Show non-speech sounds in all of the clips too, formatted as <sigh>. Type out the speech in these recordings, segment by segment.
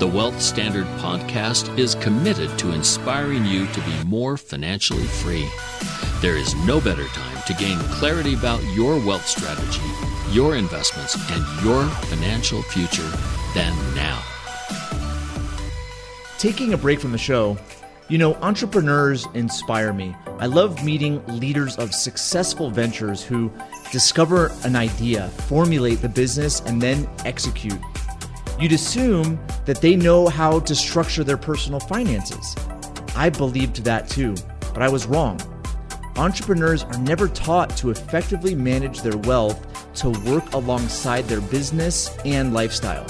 The Wealth Standard podcast is committed to inspiring you to be more financially free. There is no better time to gain clarity about your wealth strategy, your investments, and your financial future than now. Taking a break from the show, you know, entrepreneurs inspire me. I love meeting leaders of successful ventures who discover an idea, formulate the business, and then execute you'd assume that they know how to structure their personal finances. I believed that too, but I was wrong. Entrepreneurs are never taught to effectively manage their wealth to work alongside their business and lifestyle.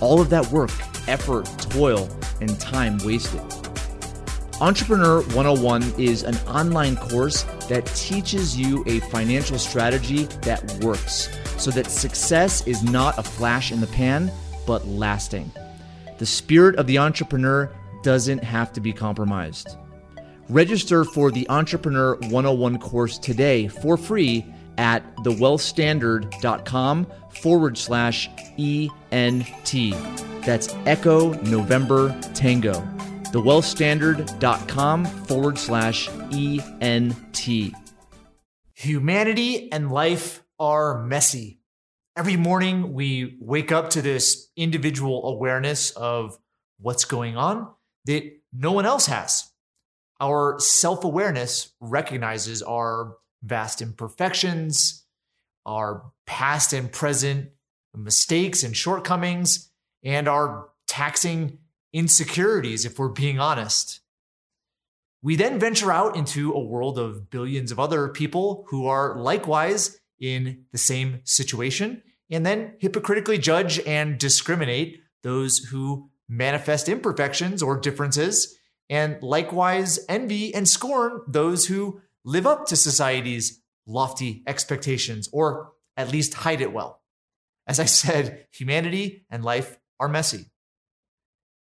All of that work, effort, toil, and time wasted. Entrepreneur 101 is an online course that teaches you a financial strategy that works so that success is not a flash in the pan, but lasting. The spirit of the entrepreneur doesn't have to be compromised. Register for the Entrepreneur 101 course today for free at thewealthstandard.com forward slash ENT. That's Echo November Tango. Thewealthstandard.com forward slash ENT. Humanity and life are messy. Every morning, we wake up to this individual awareness of what's going on that no one else has. Our self awareness recognizes our vast imperfections, our past and present mistakes and shortcomings, and our taxing insecurities, if we're being honest. We then venture out into a world of billions of other people who are likewise in the same situation, and then hypocritically judge and discriminate those who manifest imperfections or differences, and likewise envy and scorn those who live up to society's lofty expectations, or at least hide it well. As I said, humanity and life are messy.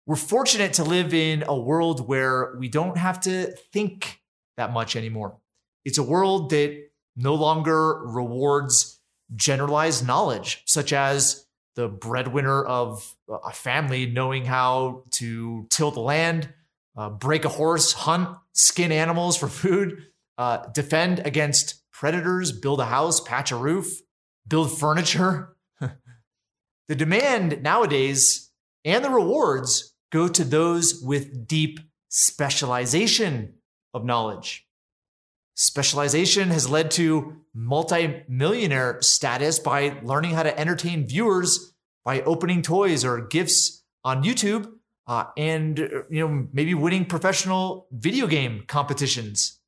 We're fortunate to live in a world where we don't have to think that much anymore. It's a world that no longer rewards generalized knowledge, such as the breadwinner of a family knowing how to till the land, uh, break a horse, hunt, skin animals for food, uh, defend against predators, build a house, patch a roof, build furniture. <laughs> the demand nowadays and the rewards go to those with deep specialization of knowledge. Specialization has led to multi-millionaire status by learning how to entertain viewers by opening toys or gifts on YouTube uh, and you know maybe winning professional video game competitions.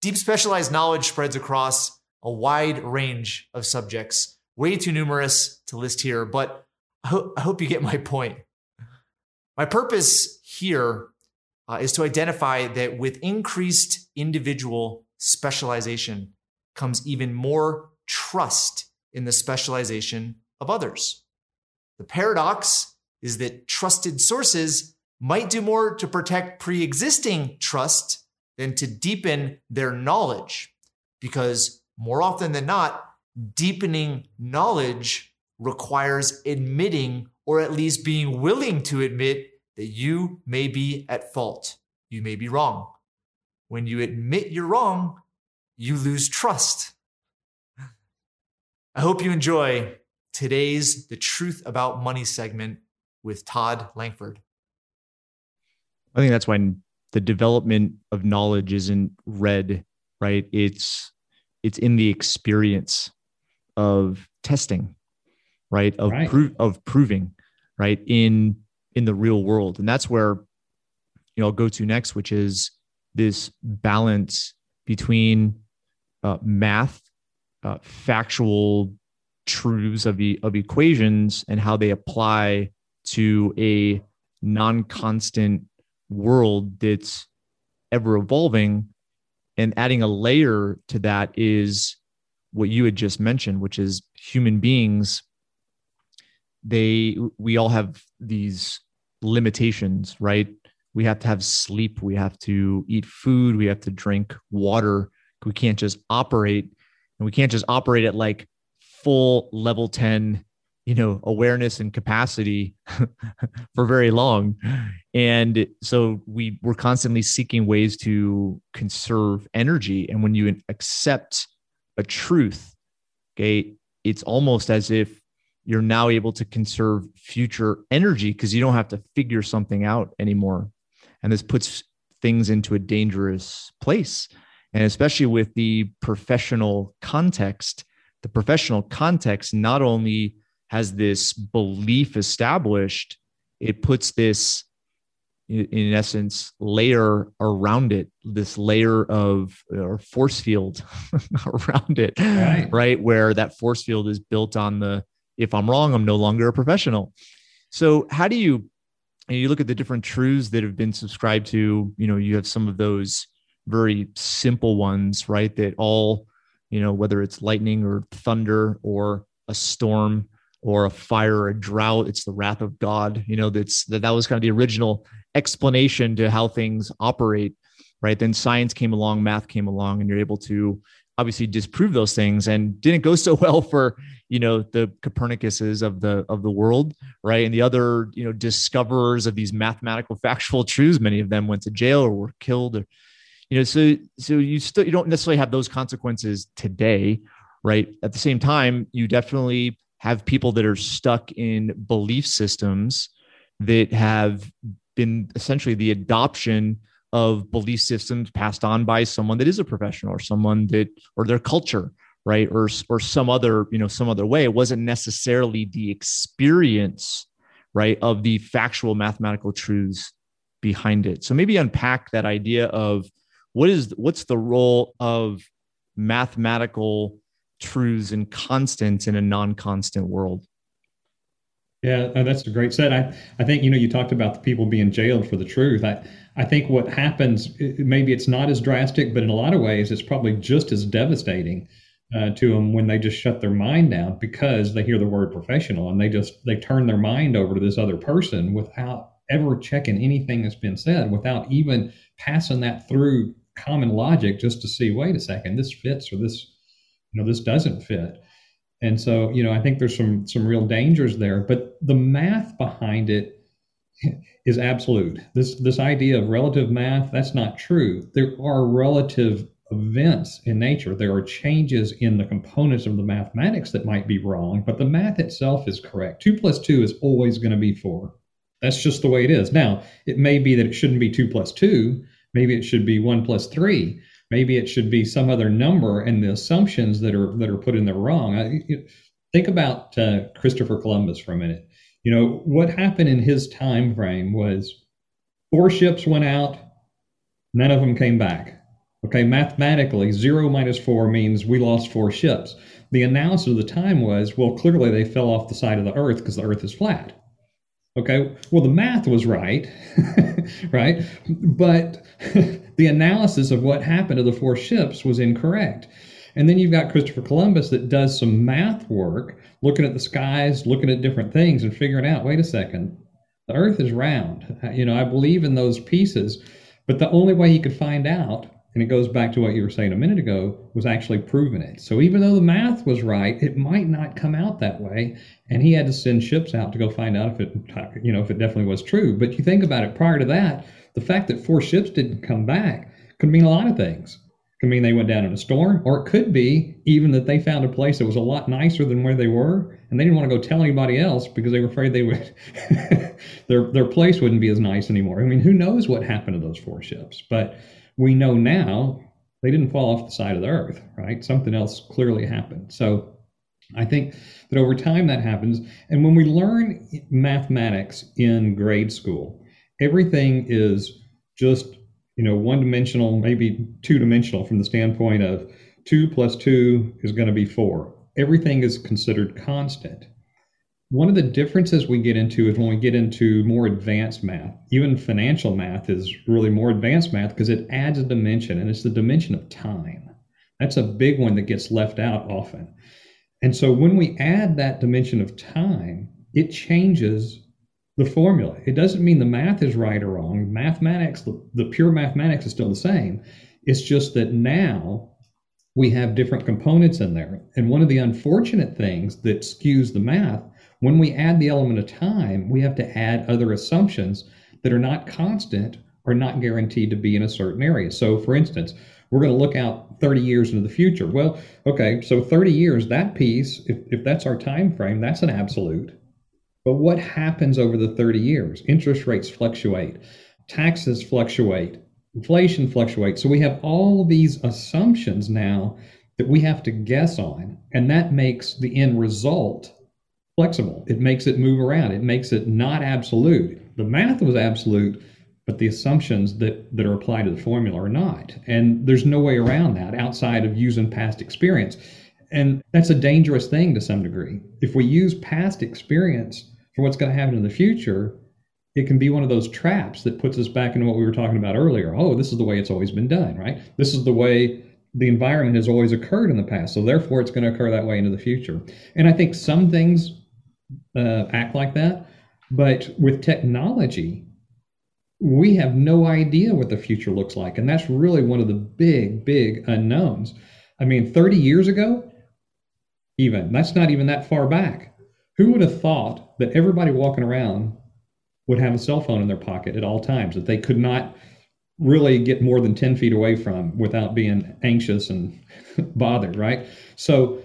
Deep specialized knowledge spreads across a wide range of subjects, way too numerous to list here, but I, ho- I hope you get my point. My purpose here uh, is to identify that with increased individual specialization comes even more trust in the specialization of others. The paradox is that trusted sources might do more to protect pre existing trust than to deepen their knowledge, because more often than not, deepening knowledge requires admitting or at least being willing to admit that you may be at fault. You may be wrong. When you admit you're wrong, you lose trust. I hope you enjoy today's The Truth About Money segment with Todd Langford. I think that's why the development of knowledge isn't read, right? It's it's in the experience of testing, right? Of right. Pro- of proving, right? In in the real world. And that's where you know I'll go to next, which is this balance between uh, math, uh, factual truths of, e- of equations and how they apply to a non-constant world that's ever evolving. And adding a layer to that is what you had just mentioned which is human beings. They we all have these limitations right we have to have sleep. We have to eat food. We have to drink water. We can't just operate and we can't just operate at like full level 10 you know awareness and capacity <laughs> for very long. And so we we're constantly seeking ways to conserve energy. And when you accept a truth okay it's almost as if you're now able to conserve future energy because you don't have to figure something out anymore and this puts things into a dangerous place and especially with the professional context the professional context not only has this belief established, it puts this, in essence, layer around it, this layer of or force field <laughs> around it, right. right? Where that force field is built on the if I'm wrong, I'm no longer a professional. So, how do you, you look at the different truths that have been subscribed to? You know, you have some of those very simple ones, right? That all, you know, whether it's lightning or thunder or a storm, or a fire or a drought it's the wrath of god you know that's that, that was kind of the original explanation to how things operate right then science came along math came along and you're able to obviously disprove those things and didn't go so <laughs> well for you know the copernicuses of the of the world right? And the other you know discoverers of these mathematical factual truths many of them went to jail or were killed or you know so so you still you don't necessarily have those consequences today right? At the same time you definitely have people that are stuck in belief systems that have been essentially the adoption of belief systems passed on by someone that is a professional or someone that or their culture right or or some other you know some other way it wasn't necessarily the experience right of the factual mathematical truths behind it so maybe unpack that idea of what is what's the role of mathematical truths and constants in a non-constant world. Yeah, uh, that's a great set. I, I think you know you talked about the people being jailed for the truth. I I think what happens maybe it's not as drastic, but in a lot of ways it's probably just as devastating uh, to them when they just shut their mind down because they hear the word professional and they just they turn their mind over to this other person without ever checking anything that's been said, without even passing that through common logic just to see, wait a second, this fits or this you know this doesn't fit. And so you know i think there's some some real dangers there but the math behind it is absolute. This this idea of relative math that's not true. There are relative events in nature. There are changes in the components of the mathematics that might be wrong but the math itself is correct. 2 plus 2 is always going to be 4 that's just the way it is. Now it may be that it shouldn't be 2 plus 2 maybe it should be 1 plus 3 maybe it should be some other number and the assumptions that are that are put in there wrong. I, think about uh, christopher columbus for a minute you know what happened in his time frame was four ships went out none of them came back okay mathematically zero minus four means we lost four ships the analysis of the time was well clearly they fell off the side of the earth because the earth is flat Okay, well, the math was right, <laughs> right? But <laughs> the analysis of what happened to the four ships was incorrect. And then you've got Christopher Columbus that does some math work, looking at the skies, looking at different things, and figuring out wait a second, the earth is round. You know, I believe in those pieces. But the only way he could find out and it goes back to what you were saying a minute ago, was actually proving it. So even though the math was right, it might not come out that way. And he had to send ships out to go find out if it, you know, if it definitely was true. But you think about it prior to that, the fact that four ships didn't come back could mean a lot of things. Could mean they went down in a storm, or it could be even that they found a place that was a lot nicer than where they were, and they didn't want to go tell anybody else because they were afraid they would <laughs> their their place wouldn't be as nice anymore. I mean, who knows what happened to those four ships? But we know now they didn't fall off the side of the earth, right? Something else clearly happened. So I think that over time that happens, and when we learn mathematics in grade school, everything is just you know, one dimensional, maybe two dimensional from the standpoint of two plus two is going to be four. Everything is considered constant. One of the differences we get into is when we get into more advanced math. Even financial math is really more advanced math because it adds a dimension, and it's the dimension of time. That's a big one that gets left out often. And so when we add that dimension of time, it changes the formula. It doesn't mean the math is right or wrong. Mathematics, the, the pure mathematics is still the same. It's just that now we have different components in there. And one of the unfortunate things that skews the math, when we add the element of time, we have to add other assumptions that are not constant or not guaranteed to be in a certain area. So, for instance, we're going to look out 30 years into the future. Well, okay, so 30 years, that piece, if, if that's our time frame, that's an absolute. But what happens over the 30 years? Interest rates fluctuate, taxes fluctuate, inflation fluctuates. So we have all these assumptions now that we have to guess on, and that makes the end result flexible. It makes it move around. It makes it not absolute. The math was absolute, but the assumptions that, that are applied to the formula are not. And there's no way around that outside of using past experience. And that's a dangerous thing to some degree. If we use past experience for what's going to happen in the future, it can be one of those traps that puts us back into what we were talking about earlier. Oh, this is the way it's always been done, right? This is the way the environment has always occurred in the past. So therefore, it's going to occur that way into the future. And I think some things uh, act like that. But with technology, we have no idea what the future looks like. And that's really one of the big, big unknowns. I mean, 30 years ago, even, that's not even that far back. Who would have thought that everybody walking around would have a cell phone in their pocket at all times, that they could not really get more than 10 feet away from without being anxious and <laughs> bothered, right? So,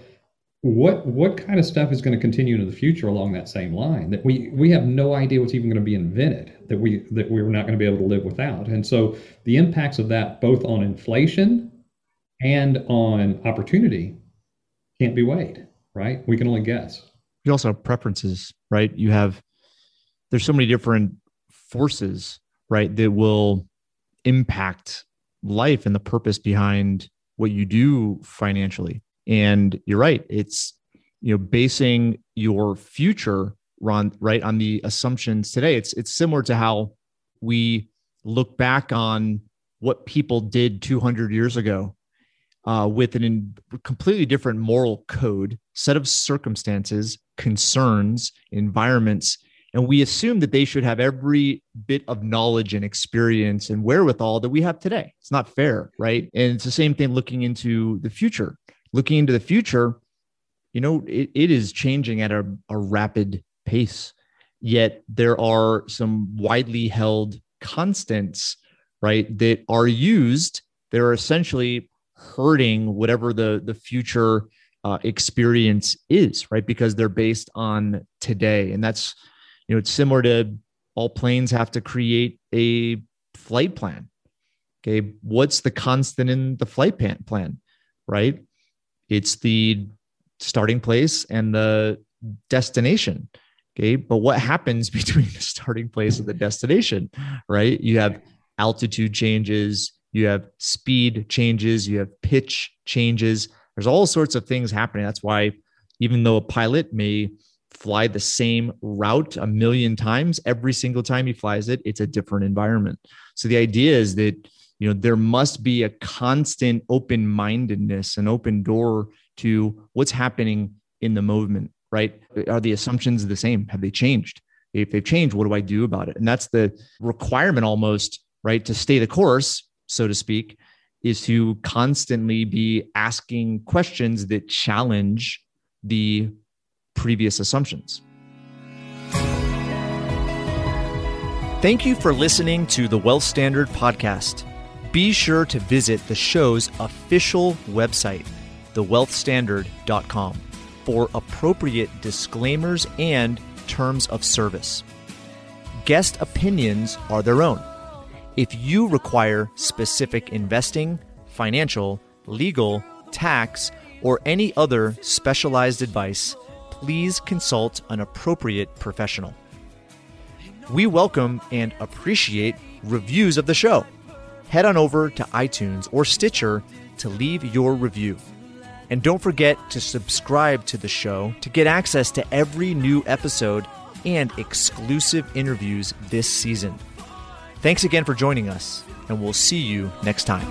what what kind of stuff is going to continue into the future along that same line that we we have no idea what's even going to be invented that we that we're not going to be able to live without and so the impacts of that both on inflation and on opportunity can't be weighed, right? We can only guess. You also have preferences, right? You have, there's so many different forces, right, that will impact life and the purpose behind what you do financially. And you're right. It's, you know, basing your future Ron, right on the assumptions today. It's it's similar to how we look back on what people did 200 years ago uh, with an in, completely different moral code, set of circumstances, concerns, environments. And we assume that they should have every bit of knowledge and experience and wherewithal that we have today. It's not fair, right? And it's the same thing looking into the future. Looking into the future, you know, it, it is changing at a, a rapid pace. Yet there are some widely held constants, right, that are used that are essentially hurting whatever the the future uh, experience is, right? Because they're based on today, and that's you know it's similar to all planes have to create a flight plan. Okay, what's the constant in the flight plan? Right, it's the starting place and the destination. Okay, but what happens <laughs> between the starting place and the destination? Right, you have altitude changes, you have speed changes, you have pitch changes. There's all sorts of things happening. That's why, even though a pilot may fly the same route a million times, every single time he flies it, it's a different environment. So the idea is that you know there must be a constant open mindedness an open door to what's happening in the movement right are the assumptions the same have they changed if they've changed what do i do about it and that's the requirement almost right to stay the course so to speak, is to constantly be asking questions that challenge the previous assumptions. Thank you for listening to the Wealth Standard podcast. be sure to visit the show's official website, thewealthstandard.com, for appropriate disclaimers and terms of service. Guest opinions are their own. If you require specific investing, financial, legal, tax, or any other specialized advice, please consult an appropriate professional. We welcome and appreciate reviews of the show. Head on over to iTunes or Stitcher to leave your review. And don't forget to subscribe to the show to get access to every new episode and exclusive interviews this season. Thanks again for joining us, and we'll see you next time.